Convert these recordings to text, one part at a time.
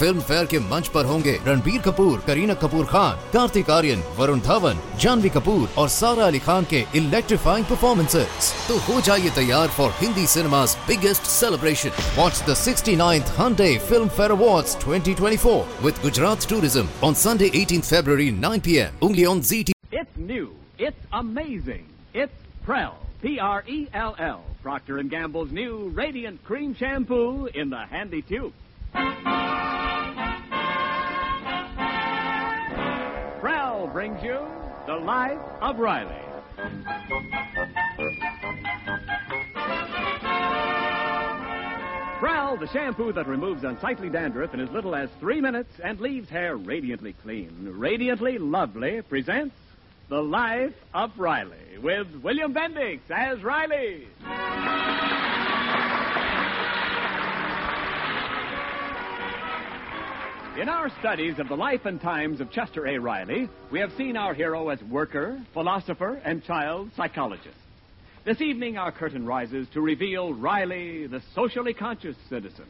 Film fair के मंच पर होंगे रणबीर कपूर करीना कपूर खान कार्तिक आर्यन वरुण धवन जानवी कपूर और सारा अली खान के इलेक्ट्रीफाइंग परफॉर्मेंसेस तो हो जाइए तैयार for Hindi cinema's biggest celebration. Watch the 69th Hyundai Film Fair Awards 2024 with Gujarat Tourism on Sunday 18th February 9 p.m. Only on ZT. It's new. It's amazing. It's Prell. P-R-E-L-L. Procter & Gamble's new Radiant Cream Shampoo in the handy tube. Prell brings you The Life of Riley. Prell, the shampoo that removes unsightly dandruff in as little as three minutes and leaves hair radiantly clean, radiantly lovely, presents The Life of Riley with William Bendix as Riley. In our studies of the life and times of Chester A. Riley, we have seen our hero as worker, philosopher, and child psychologist. This evening, our curtain rises to reveal Riley, the socially conscious citizen,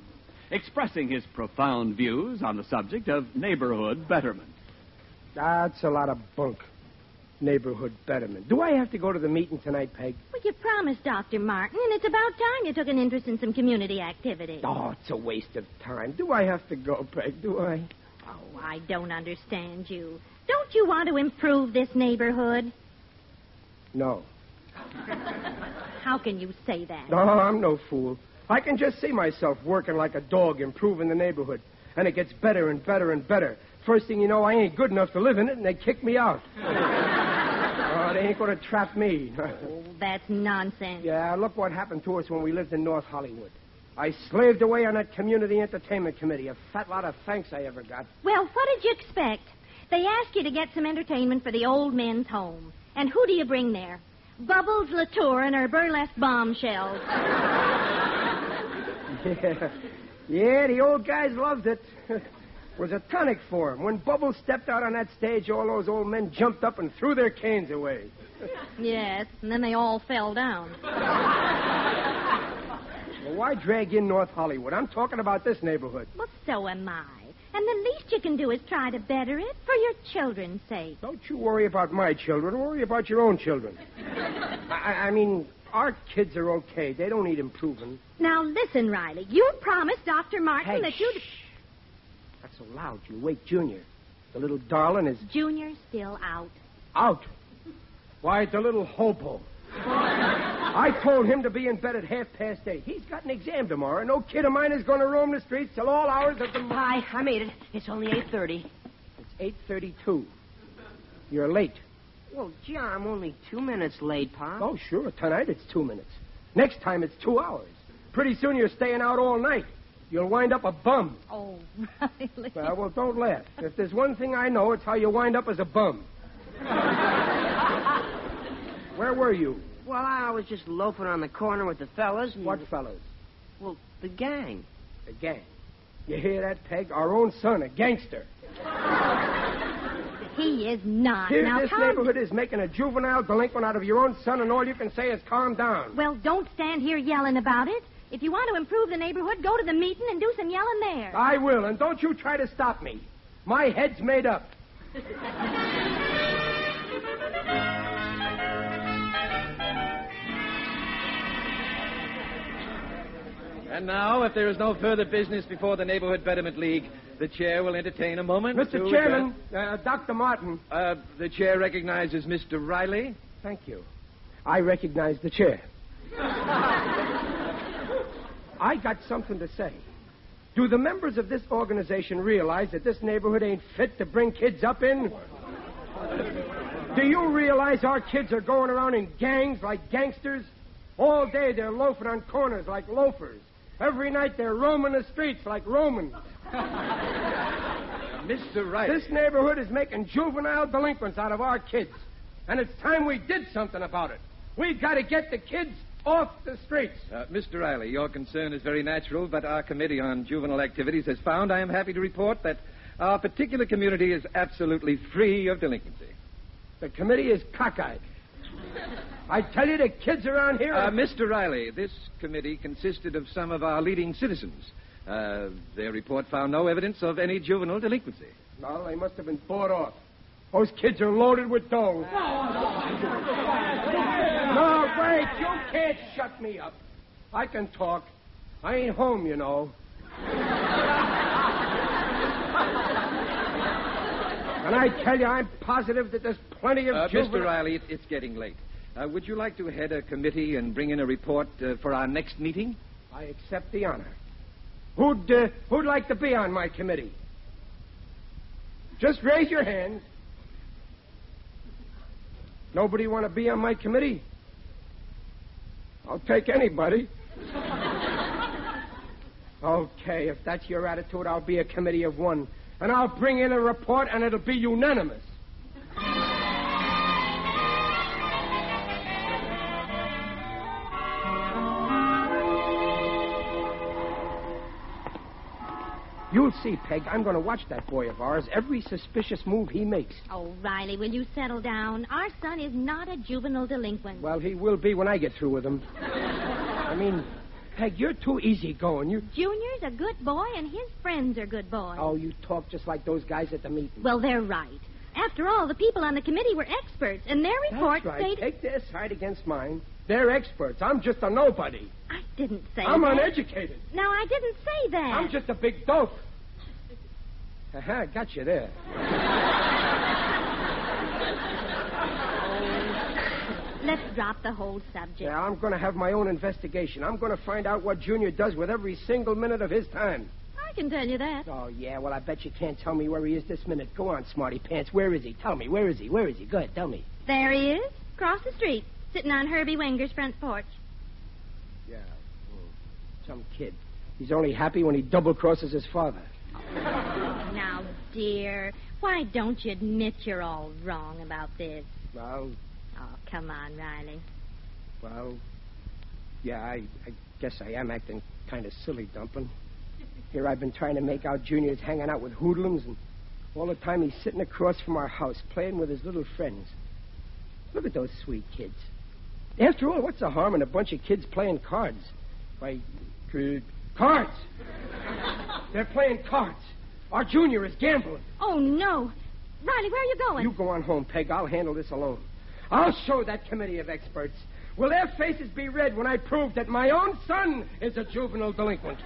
expressing his profound views on the subject of neighborhood betterment. That's a lot of bunk. Neighborhood betterment. Do I have to go to the meeting tonight, Peg? Well, you promised, Dr. Martin, and it's about time you took an interest in some community activity. Oh, it's a waste of time. Do I have to go, Peg? Do I? Oh, I don't understand you. Don't you want to improve this neighborhood? No. How can you say that? No, I'm no fool. I can just see myself working like a dog, improving the neighborhood. And it gets better and better and better. First thing you know, I ain't good enough to live in it, and they kick me out. ain't going to trap me. Oh, that's nonsense. yeah, look what happened to us when we lived in North Hollywood. I slaved away on that community entertainment committee. A fat lot of thanks I ever got. Well, what did you expect? They asked you to get some entertainment for the old men's home. And who do you bring there? Bubbles Latour and her burlesque bombshells. Yeah, yeah the old guys loved it. was a tonic for him. When Bubbles stepped out on that stage, all those old men jumped up and threw their canes away. yes, and then they all fell down. Well, why drag in North Hollywood? I'm talking about this neighborhood. Well, so am I. And the least you can do is try to better it for your children's sake. Don't you worry about my children. Worry about your own children. I, I mean, our kids are okay. They don't need improving. Now, listen, Riley. You promised Dr. Martin Hey, that you'd. shh. That's so loud. You wake Junior. The little darling is Junior's still out. out. Why, the little hobo. I told him to be in bed at half past eight. He's got an exam tomorrow. No kid of mine is going to roam the streets till all hours of the morning. Hi, I made it. It's only 8.30. It's eight thirty-two. You're late. Well, gee, I'm only two minutes late, Pop. Oh, sure. Tonight it's two minutes. Next time it's two hours. Pretty soon you're staying out all night. You'll wind up a bum. Oh, Riley. Well, well, don't laugh. If there's one thing I know, it's how you wind up as a bum. Where were you? Well, I was just loafing on the corner with the fellas. And, What fellows? Well, the gang. The gang. You hear that, Peg? Our own son, a gangster. He is not. Here, now, this calm- neighborhood is making a juvenile delinquent out of your own son, and all you can say is calm down. Well, don't stand here yelling about it. If you want to improve the neighborhood, go to the meeting and do some yelling there. I will, and don't you try to stop me. My head's made up. And now, if there is no further business before the Neighborhood Betterment League, the chair will entertain a moment. Mr. to Chairman, uh, Dr. Martin. Uh, the chair recognizes Mr. Riley. Thank you. I recognize the chair. I got something to say. Do the members of this organization realize that this neighborhood ain't fit to bring kids up in? Do you realize our kids are going around in gangs like gangsters? All day they're loafing on corners like loafers. Every night they're roaming the streets like Romans. Mr. Riley. This neighborhood is making juvenile delinquents out of our kids. And it's time we did something about it. We've got to get the kids off the streets. Uh, Mr. Riley, your concern is very natural, but our Committee on Juvenile Activities has found, I am happy to report, that our particular community is absolutely free of delinquency. The committee is cockeyed. I tell you, the kids around here. Uh, Mr. Riley, this committee consisted of some of our leading citizens. Uh, their report found no evidence of any juvenile delinquency. Well, they must have been bought off. Those kids are loaded with dough. No, wait. You can't shut me up. I can talk. I ain't home, you know. and I tell you, I'm positive that there's plenty of Uh, juvenile... Mr. Riley, it, it's getting late. Uh, would you like to head a committee and bring in a report uh, for our next meeting? I accept the honor. Who'd, uh, who'd like to be on my committee? Just raise your hands. Nobody want to be on my committee? I'll take anybody. okay, if that's your attitude, I'll be a committee of one. And I'll bring in a report, and it'll be unanimous. You'll see, Peg. I'm going to watch that boy of ours. Every suspicious move he makes. Oh, Riley, will you settle down? Our son is not a juvenile delinquent. Well, he will be when I get through with him. I mean, Peg, you're too easygoing. You. Junior's a good boy, and his friends are good boys. Oh, you talk just like those guys at the meeting. Well, they're right. After all, the people on the committee were experts, and their report That's right. stated. Take their side against mine. They're experts. I'm just a nobody. I didn't say I'm that. uneducated. No, I didn't say that. I'm just a big dope. Uh-huh, got you there. Let's drop the whole subject. Yeah, I'm going to have my own investigation. I'm going to find out what Junior does with every single minute of his time. I can tell you that. Oh, yeah, well, I bet you can't tell me where he is this minute. Go on, Smarty Pants. Where is he? Tell me. Where is he? Where is he? Go ahead, tell me. There he is, across the street, sitting on Herbie Wenger's front porch. Some kid. He's only happy when he double crosses his father. Now, dear, why don't you admit you're all wrong about this? Well, Oh, come on, Riley. well, yeah, I, I guess I am acting kind of silly, Dumpling. Here I've been trying to make out Junior's hanging out with hoodlums, and all the time he's sitting across from our house playing with his little friends. Look at those sweet kids. After all, what's the harm in a bunch of kids playing cards? Why, c- cards! They're playing cards. Our Junior is gambling. Oh, no. Riley, where are you going? You go on home, Peg. I'll handle this alone. I'll show that committee of experts. Will their faces be red when I prove that my own son is a juvenile delinquent?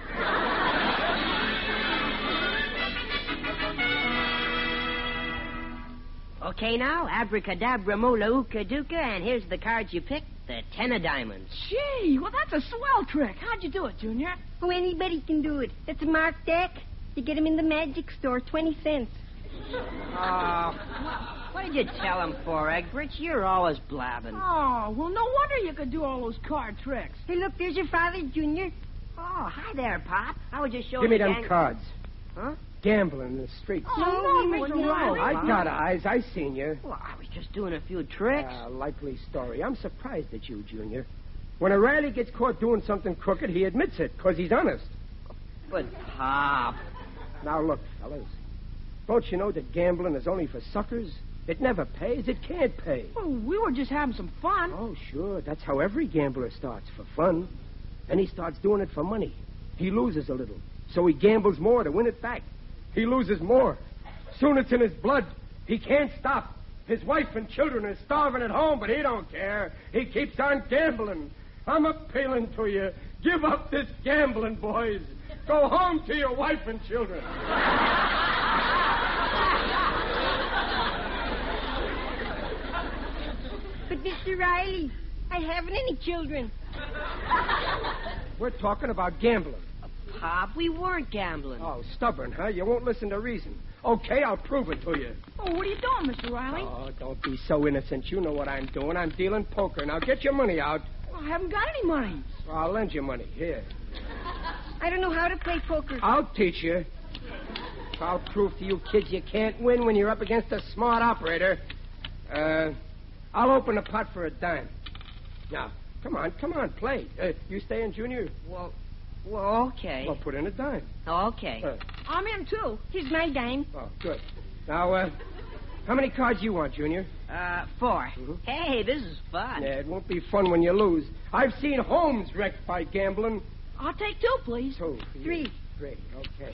Okay, now, abracadabra, mola, ooka dooka, and here's the cards you picked the ten of diamonds. Gee, well, that's a swell trick. How'd you do it, Junior? Oh, anybody can do it. It's a marked deck. You get 'em in the magic store, 20 cents. Oh, what did you tell him for, Egbert? You're always blabbing. Oh, well, no wonder you could do all those card tricks. Hey, look, there's your father, Junior. Oh, hi there, Pop. I was just showing you. Give me you them gang- cards. Huh? Gambling in the streets. Oh, no, wouldn't Riley. I got eyes. I seen you. Well, I was just doing a few tricks. Ah, likely story. I'm surprised at you, Junior. When a Riley gets caught doing something crooked, he admits it, because he's honest. but, Pop. Now, look, fellas. Don't you know that gambling is only for suckers? It never pays. It can't pay. Well, we were just having some fun. Oh, sure. That's how every gambler starts, for fun. Then he starts doing it for money. He loses a little, so he gambles more to win it back. He loses more. Soon it's in his blood. He can't stop. His wife and children are starving at home, but he don't care. He keeps on gambling. I'm appealing to you. Give up this gambling, boys. Go home to your wife and children. But, Mr. Riley, I haven't any children. We're talking about gambling. Pop, we weren't gambling. Oh, stubborn, huh? You won't listen to reason. Okay, I'll prove it to you. Oh, what are you doing, Mr. Riley? Oh, don't be so innocent. You know what I'm doing. I'm dealing poker. Now get your money out. Well, I haven't got any money. I'll lend you money. Here. I don't know how to play poker. I'll teach you. I'll prove to you kids you can't win when you're up against a smart operator. Uh, I'll open the pot for a dime. Now, come on, come on, play. Uh, you stay in, Junior? Well, well, okay. Well, put in a dime. Okay. Uh, I'm in, too. Here's my dime. oh, good. Now, uh, how many cards you want, Junior? Uh, Uh, 4 Mhm. Hey, this is fun. Yeah, it won't be fun when you lose. I've seen homes wrecked by gambling. I'll take two, please. Two. Three. Three, okay.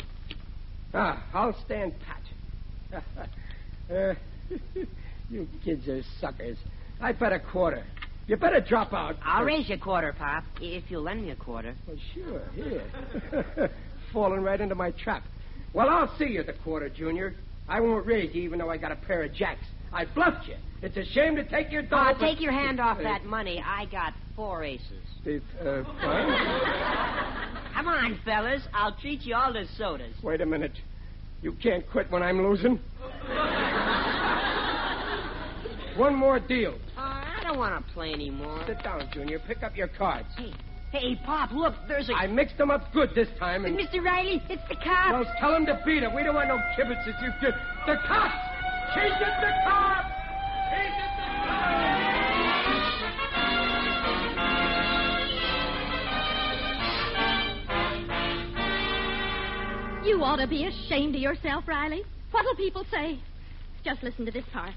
Ah, I'll stand pat. uh, you kids are suckers. I bet a quarter. You better drop out. I'll raise you a quarter, Pop, if you'll lend me a quarter. Well, sure, here. Falling right into my trap. Well, I'll see you at the quarter, Junior. I won't raise you even though I got a pair of jacks. I bluffed you. It's a shame to take your. Uh, but- take your hand off Uh, that money. I got four aces. Steve, uh? Come on, fellas. I'll treat you all to sodas. Wait a minute. You can't quit when I'm losing. One more deal. I don't want to play anymore. Sit down, Junior. Pick up your cards. Hey, hey, Pop, look, there's a... I mixed them up good this time, and Mr. Riley, it's the cops. well, tell them to beat it. We don't want no kibitzes. You the cops. It, the cops. Chase it, the cops. You ought to be ashamed of yourself, Riley. What'll people say? Just listen to this part.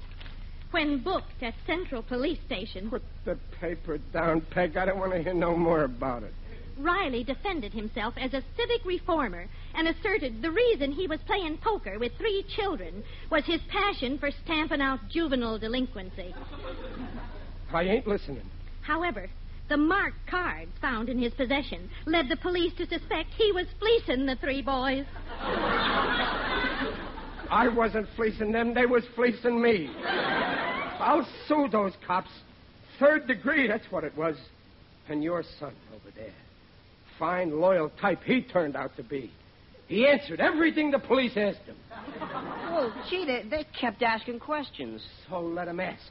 When booked at Central Police Station, Put the paper down, Peg. I don't want to hear no more about it. Riley defended himself as a civic reformer and asserted the reason he was playing poker with three children was his passion for stamping out juvenile delinquency. I ain't listening. However, the marked cards found in his possession led the police to suspect he was fleecing the three boys. I wasn't fleecing them. They was fleecing me. I'll sue those cops. Third degree, that's what it was. And your son over there. Fine, loyal type he turned out to be. He answered everything the police asked him. Oh, gee, they, they kept asking questions. So let him ask.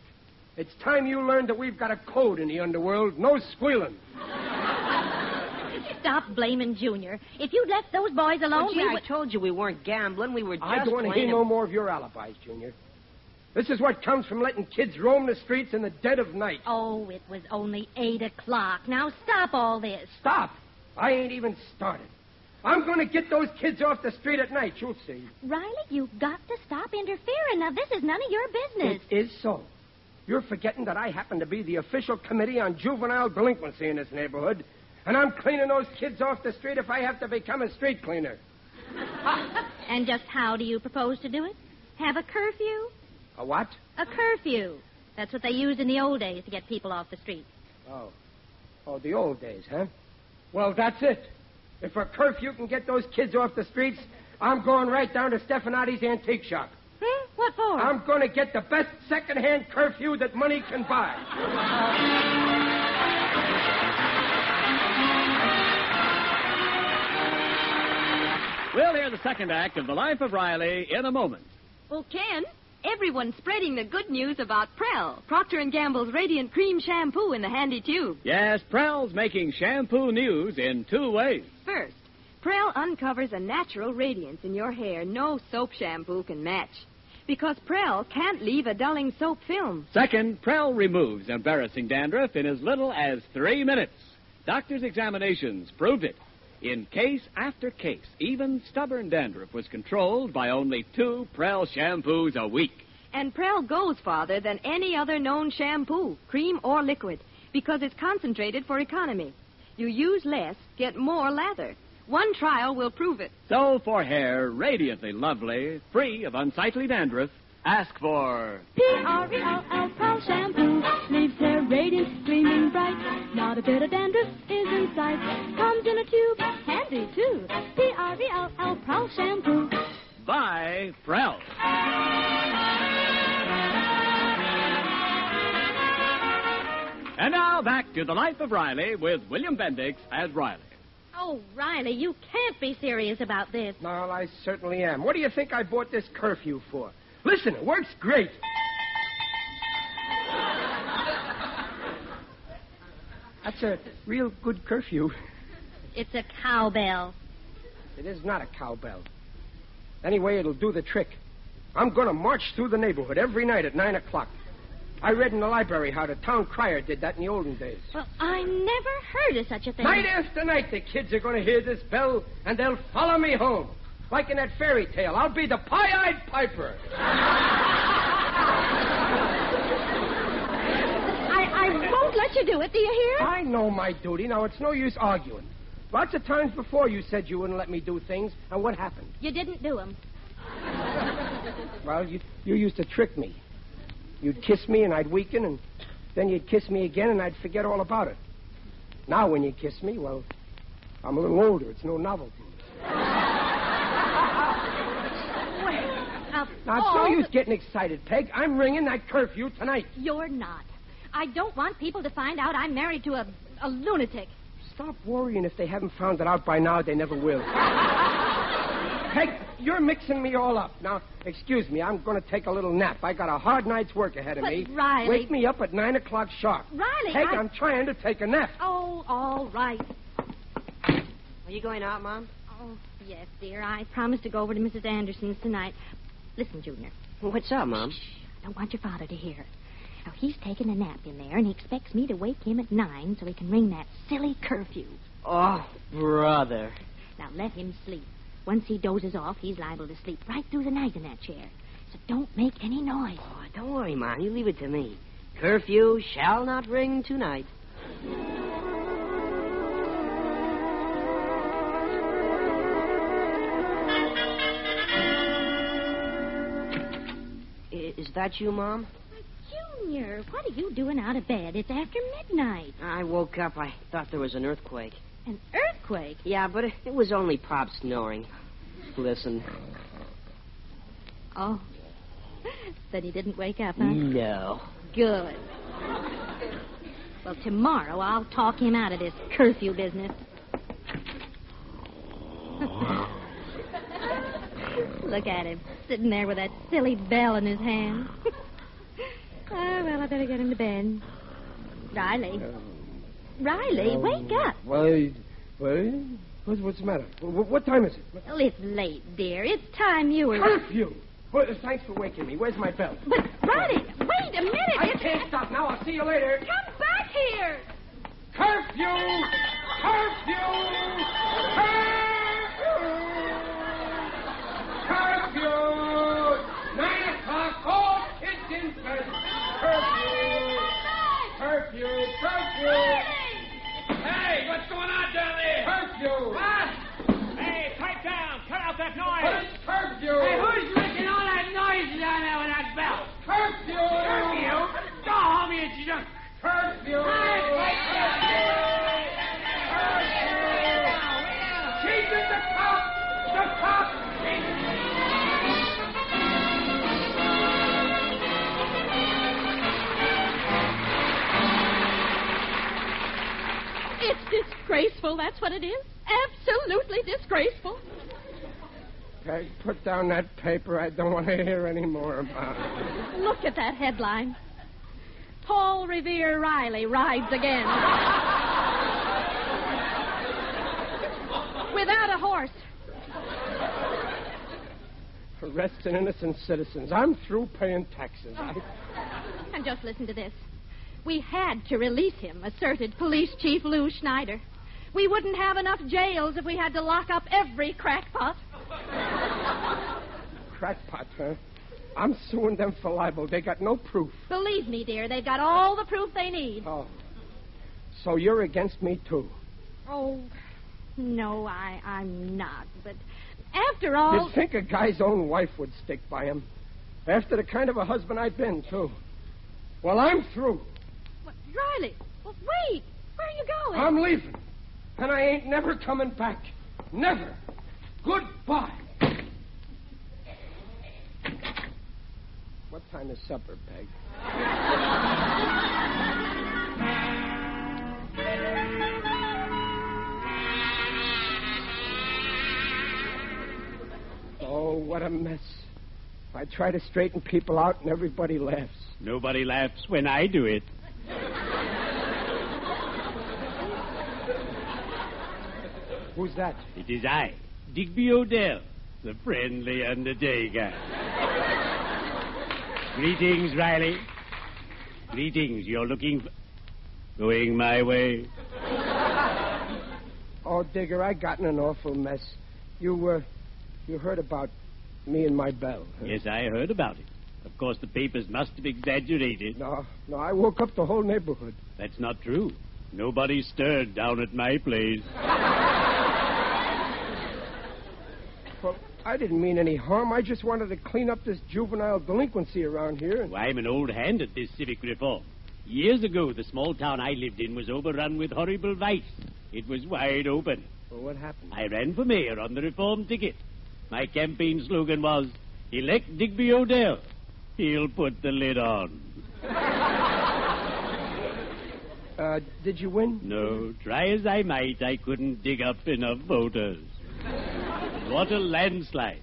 It's time you learned that we've got a code in the underworld. No squealing. Stop blaming Junior. If you'd left those boys alone, Oh, gee, we I told you we weren't gambling. We were just I don't want to hear no more of your alibis, Junior. This is what comes from letting kids roam the streets in the dead of night. Oh, it was only eight o'clock. Now stop all this. Stop. I ain't even started. I'm going to get those kids off the street at night. You'll see. Riley, you've got to stop interfering. Now, this is none of your business. It is so. You're forgetting that I happen to be the official committee on juvenile delinquency in this neighborhood, and I'm cleaning those kids off the street if I have to become a street cleaner. And just how do you propose to do it? Have a curfew? A what? A curfew. That's what they used in the old days to get people off the street. Oh. Oh, the old days, huh? Well, that's it. If a curfew can get those kids off the streets, I'm going right down to Stefanati's antique shop. Hmm? What for? I'm going to get the best second-hand curfew that money can buy. We'll hear the second act of The Life of Riley in a moment. Well, Ken, everyone's spreading the good news about Prell, Procter & Gamble's Radiant Cream Shampoo in the handy tube. Yes, Prell's making shampoo news in two ways. First, Prell uncovers a natural radiance in your hair no soap shampoo can match. Because Prell can't leave a dulling soap film. Second, Prell removes embarrassing dandruff in as little as three minutes. Doctors' examinations proved it. In case after case, even stubborn dandruff was controlled by only two Prell shampoos a week. And Prell goes farther than any other known shampoo, cream or liquid, because it's concentrated for economy. You use less, get more lather. One trial will prove it. So, for hair radiantly lovely, free of unsightly dandruff, ask for P-R-E-L-L Prell Shampoo leaves hair radiant, gleaming bright. Not a bit of dandruff is in sight. Comes in a tube, handy too. P-R-E-L-L Prell Shampoo. by Prell. And now back to the life of Riley with William Bendix as Riley. Oh, Riley, you can't be serious about this. No, I certainly am. What do you think I bought this curfew for? Listen, it works great. That's a real good curfew. It's a cowbell. It is not a cowbell. Anyway, it'll do the trick. I'm going to march through the neighborhood every night at 9 o'clock. I read in the library how the town crier did that in the olden days. Well, I never heard of such a thing. Night after night, the kids are going to hear this bell, and they'll follow me home. Like in that fairy tale, I'll be the pie-eyed piper. let you do it, do you hear? I know my duty. Now, it's no use arguing. Lots of times before you said you wouldn't let me do things, and what happened? You didn't do them. Well, you, you used to trick me. You'd kiss me, and I'd weaken, and then you'd kiss me again, and I'd forget all about it. Now, when you kiss me, well, I'm a little older. It's no novelty. Now, Now, it's no use getting excited, Peg. I'm ringing that curfew tonight. You're not. I don't want people to find out I'm married to a, a lunatic. Stop worrying. If they haven't found it out by now, they never will. Peg, you're mixing me all up. Now, excuse me. I'm going to take a little nap. I got a hard night's work ahead of But, me. Riley- Wake me up at 9 o'clock sharp. Riley, Peg, I- I'm trying to take a nap. Oh, all right. Are you going out, Mom? Oh, yes, dear. I promised to go over to Mrs. Anderson's tonight. Listen, Junior. What's up, Mom? I don't want your father to hear. Now, he's taking a nap in there, and he expects me to wake him at nine so he can ring that silly curfew. Oh, brother. Now, let him sleep. Once he dozes off, he's liable to sleep right through the night in that chair. So don't make any noise. Oh, don't worry, Mom. You leave it to me. Curfew shall not ring tonight. Is that you, Mom? Junior, what are you doing out of bed? It's after midnight. I woke up. I thought there was an earthquake. An earthquake? Yeah, but it, it was only Pop snoring. Listen. Oh. Then he didn't wake up, huh? No. Good. Well, tomorrow I'll talk him out of this curfew business. Look at him, sitting there with that silly bell in his hand. better get him to bed. Riley. Riley, um, wake up. Well, well, what's, what's the matter? What, what time is it? Well, it's late, dear. It's time you were. Curfew. Well, thanks for waking me. Where's my belt? But, Riley, wait a minute. I It's- can't stop now. I'll see you later. Come back here. Curfew! Curfew! Curfew! Curfew! Nine o'clock. All kids in bed. Curfew! Curfew! Curfew! Hey, what's going on down there? Curfew! Hey, pipe down. Cut out that noise. Disgraceful, that's what it is. Absolutely disgraceful. Peg, put down that paper. I don't want to hear any more about it. Look at that headline. Paul Revere Riley rides again. Without a horse. Arresting innocent citizens. I'm through paying taxes. I... And just listen to this. We had to release him, asserted Police Chief Lou Schneider. We wouldn't have enough jails if we had to lock up every crackpot. Crackpot, huh? I'm suing them for libel. They got no proof. Believe me, dear, they've got all the proof they need. Oh. So you're against me, too. Oh, no, I, I'm not. But after all. You'd think a guy's own wife would stick by him. After the kind of a husband I've been, too. Well, I'm through. What, Riley, well, wait. Where are you going? I'm leaving. And I ain't never coming back. Never. Goodbye. What time is supper, Peg? Oh, what a mess. I try to straighten people out and everybody laughs. Nobody laughs when I do it. Who's that? It is I, Digby O'Dell, the friendly undertaker. Greetings, Riley. Greetings. You're looking for... Going my way? Oh, Digger, I got in an awful mess. You, uh, you heard about me and my bell. huh? Yes, I heard about it. Of course, the papers must have exaggerated. No, no, I woke up the whole neighborhood. That's not true. Nobody stirred down at my place. Well, I didn't mean any harm. I just wanted to clean up this juvenile delinquency around here. Well, I'm an old hand at this civic reform. Years ago, the small town I lived in was overrun with horrible vice. It was wide open. Well, what happened? I ran for mayor on the reform ticket. My campaign slogan was, elect Digby O'Dell. He'll put the lid on. Uh, did you win? No, try as I might, I couldn't dig up enough voters. What a landslide.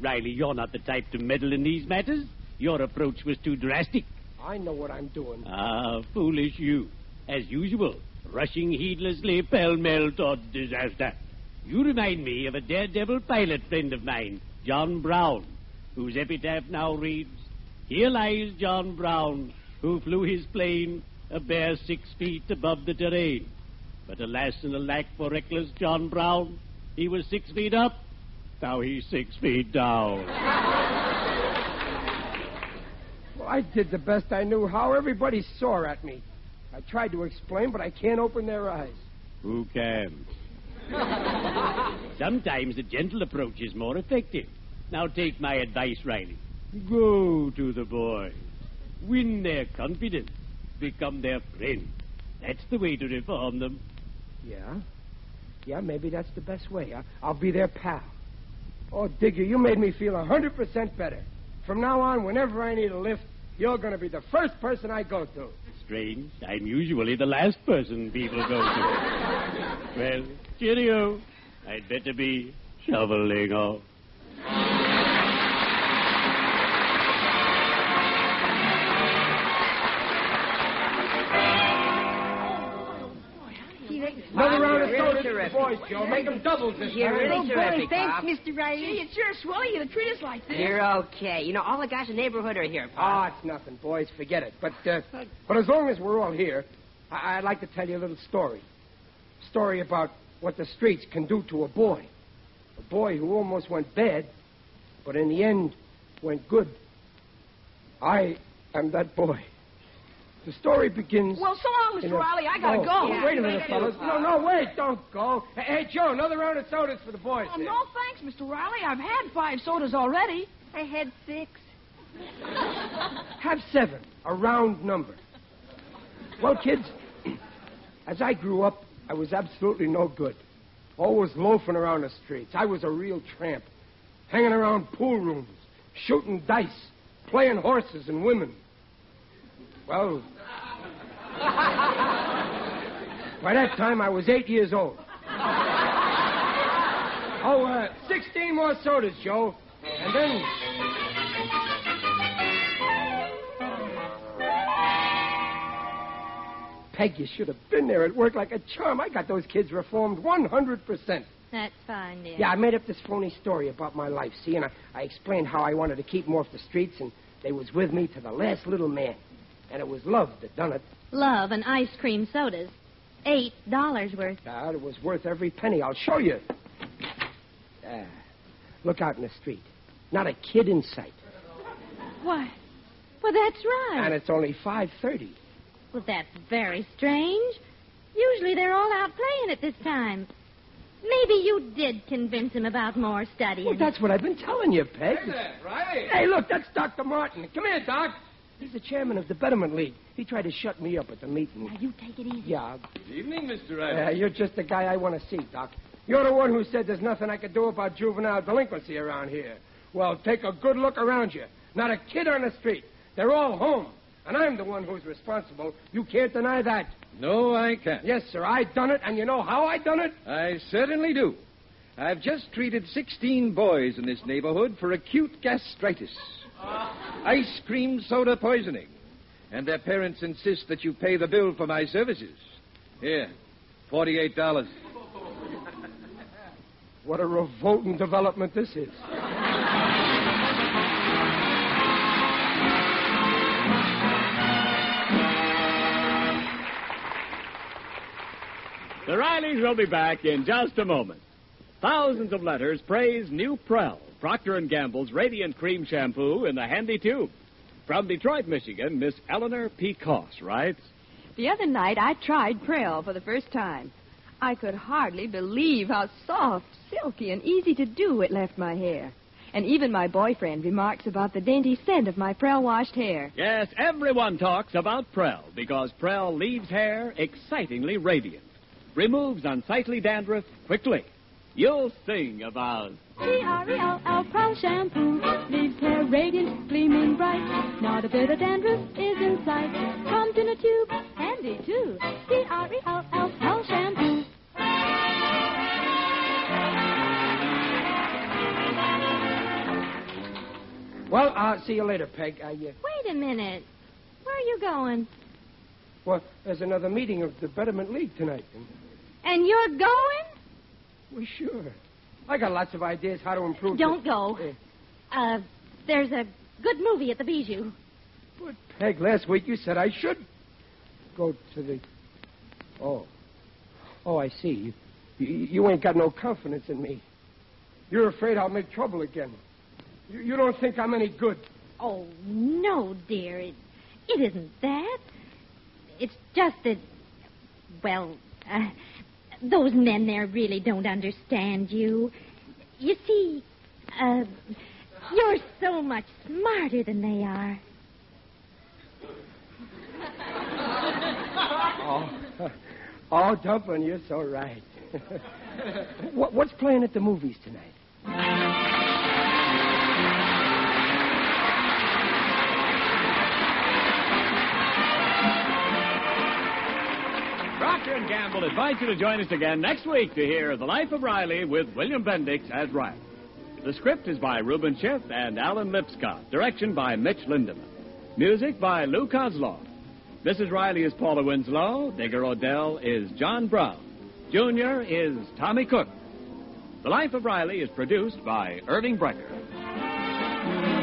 Riley, you're not the type to meddle in these matters. Your approach was too drastic. I know what I'm doing. Ah, foolish you. As usual, rushing heedlessly pell-mell towards disaster. You remind me of a daredevil pilot friend of mine, John Brown, whose epitaph now reads, Here lies John Brown, who flew his plane a bare six feet above the terrain. But alas and alack for reckless John Brown, he was six feet up, now he's six feet down. Well, I did the best I knew how. Everybody sore at me. I tried to explain, but I can't open their eyes. Who can? Sometimes a gentle approach is more effective. Now take my advice, Riley. Go to the boys. Win their confidence. Become their friend. That's the way to reform them. Yeah? Yeah, maybe that's the best way. I, I'll be their pal. Oh, Digger, you made me feel a 100% better. From now on, whenever I need a lift, you're going to be the first person I go to. Strange. I'm usually the last person people go to. well, cheerio. I'd better be shoveling off. Terrific. boys, Joe. Make them doubles this You're time. really Oh, boy, terrific, thanks, Pop. Mr. Riley. Gee, it's your swell of you to treat us like this. You're okay. You know, all the guys in the neighborhood are here, Oh, it's nothing, boys. Forget it. But, uh, but as long as we're all here, I- I'd like to tell you a little story. Story about what the streets can do to a boy. A boy who almost went bad, but in the end went good. I am that boy. The story begins. Well, so long, Mr. Riley. I gotta Oh, go. oh, wait a minute, fellas. No, no, wait. Don't go. Hey, hey, Joe, another round of sodas for the boys. Oh, no, thanks, Mr. Riley. I've had five sodas already. I had six. Have seven, a round number. Well, kids, as I grew up, I was absolutely no good. Always loafing around the streets. I was a real tramp, hanging around pool rooms, shooting dice, playing horses and women. Well, by that time I was eight years old. Oh, uh, 16 more sodas, Joe. And then. Peg, you should have been there. It worked like a charm. I got those kids reformed 100%. That's fine, dear. Yeah, I made up this phony story about my life, see, and I, I explained how I wanted to keep them off the streets, and they was with me to the last little man. And it was love that done it. Love and ice cream sodas. Eight dollars worth. Ah, it was worth every penny. I'll show you. Ah, look out in the street. Not a kid in sight. Why? Well, that's right. And it's only 5.30. Well, that's very strange. Usually they're all out playing at this time. Maybe you did convince him about more studying. Well, that's what I've been telling you, Peg. Right. Hey, look, that's Dr. Martin. Come here, Doc. He's the chairman of the Betterment League. He tried to shut me up at the meeting. Now, you take it easy. Yeah, Good evening, Mr. uh, Riley. you're just the guy I want to see, Doc. You're the one who said there's nothing I could do about juvenile delinquency around here. Well, take a good look around you. Not a kid on the street. They're all home. And I'm the one who's responsible. You can't deny that. No, I can't. Yes, sir, I done it, and you know how I done it? I certainly do. I've just treated 16 boys in this neighborhood for acute gastritis, ice cream soda poisoning, and their parents insist that you pay the bill for my services. Here, $48. What a revolting development this is. The Rileys will be back in just a moment. Thousands of letters praise new Prell, Procter & Gamble's Radiant Cream Shampoo in the handy tube. From Detroit, Michigan, Miss Eleanor P. Koss writes The other night I tried Prell for the first time. I could hardly believe how soft, silky, and easy to do it left my hair. And even my boyfriend remarks about the dainty scent of my Prell washed hair. Yes, everyone talks about Prell because Prell leaves hair excitingly radiant, removes unsightly dandruff quickly. You'll sing about P-R-E-L-L Prell shampoo leaves hair radiant, gleaming bright. Not a bit of dandruff is in sight. Comes in a tube, handy too. P-R-E-L-L Prell shampoo. Well, I'll see you later, Peg. I, uh, Wait a minute. Where are you going? well, there's another meeting of the Betterment League tonight. And you're going? Well, sure. I got lots of ideas how to improve. Don't the- go. Uh, there's a good movie at the Bijou. But, Peg, last week you said I should go to the. Oh. Oh, I see. You, you, you ain't got no confidence in me. You're afraid I'll make trouble again. You, you don't think I'm any good. Oh, no, dear. It, it isn't that. It's just that, well, uh, those men there really don't understand you. You see, uh, you're so much smarter than they are. Oh, oh, Dumplin', you're so right. what, what's playing at the movies tonight? Procter Gamble invite you to join us again next week to hear The Life of Riley with William Bendix as Riley. The script is by Reuben Ship and Alan Lipscott. Direction by Mitch Lindemann. Music by Lou Kozloff. Mrs. Riley is Paula Winslow. Digger O'Dell is John Brown. Junior is Tommy Cook. The Life of Riley is produced by Irving Brecher.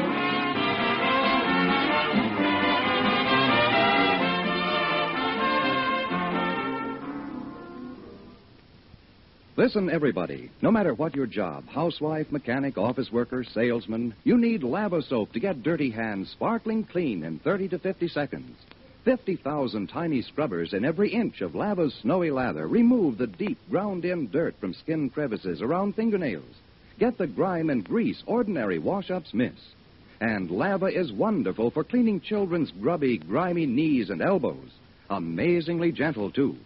Listen, everybody. No matter what your job housewife, mechanic, office worker, salesman you need Lava soap to get dirty hands sparkling clean in 30 to 50 seconds. 50,000 tiny scrubbers in every inch of Lava's snowy lather remove the deep, ground in dirt from skin crevices around fingernails. Get the grime and grease ordinary wash ups miss. And Lava is wonderful for cleaning children's grubby, grimy knees and elbows. Amazingly gentle, too.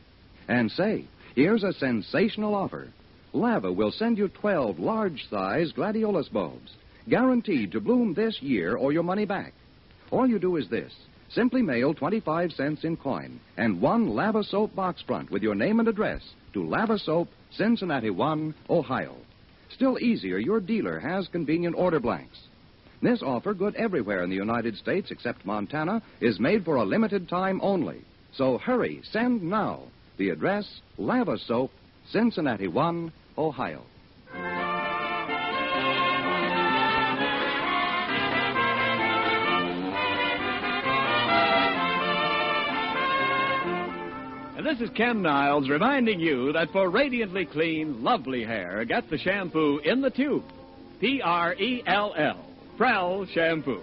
And say, here's a sensational offer. Lava will send you 12 large size gladiolus bulbs, guaranteed to bloom this year or your money back. All you do is this simply mail 25 cents in coin and one Lava Soap box front with your name and address to Lava Soap, Cincinnati 1, Ohio. Still easier, your dealer has convenient order blanks. This offer, good everywhere in the United States except Montana, is made for a limited time only. So hurry, send now. The address, Lava Soap, Cincinnati 1, Ohio. And this is Ken Niles reminding you that for radiantly clean, lovely hair, get the shampoo in the tube. P R E L L. Prell Shampoo.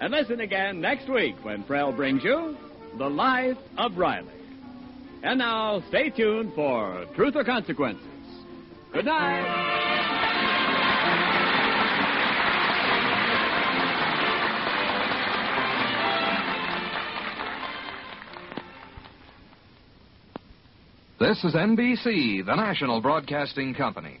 And listen again next week when Prell brings you The Life of Riley. And now, stay tuned for Truth or Consequences. Good night. This is NBC, the national broadcasting company.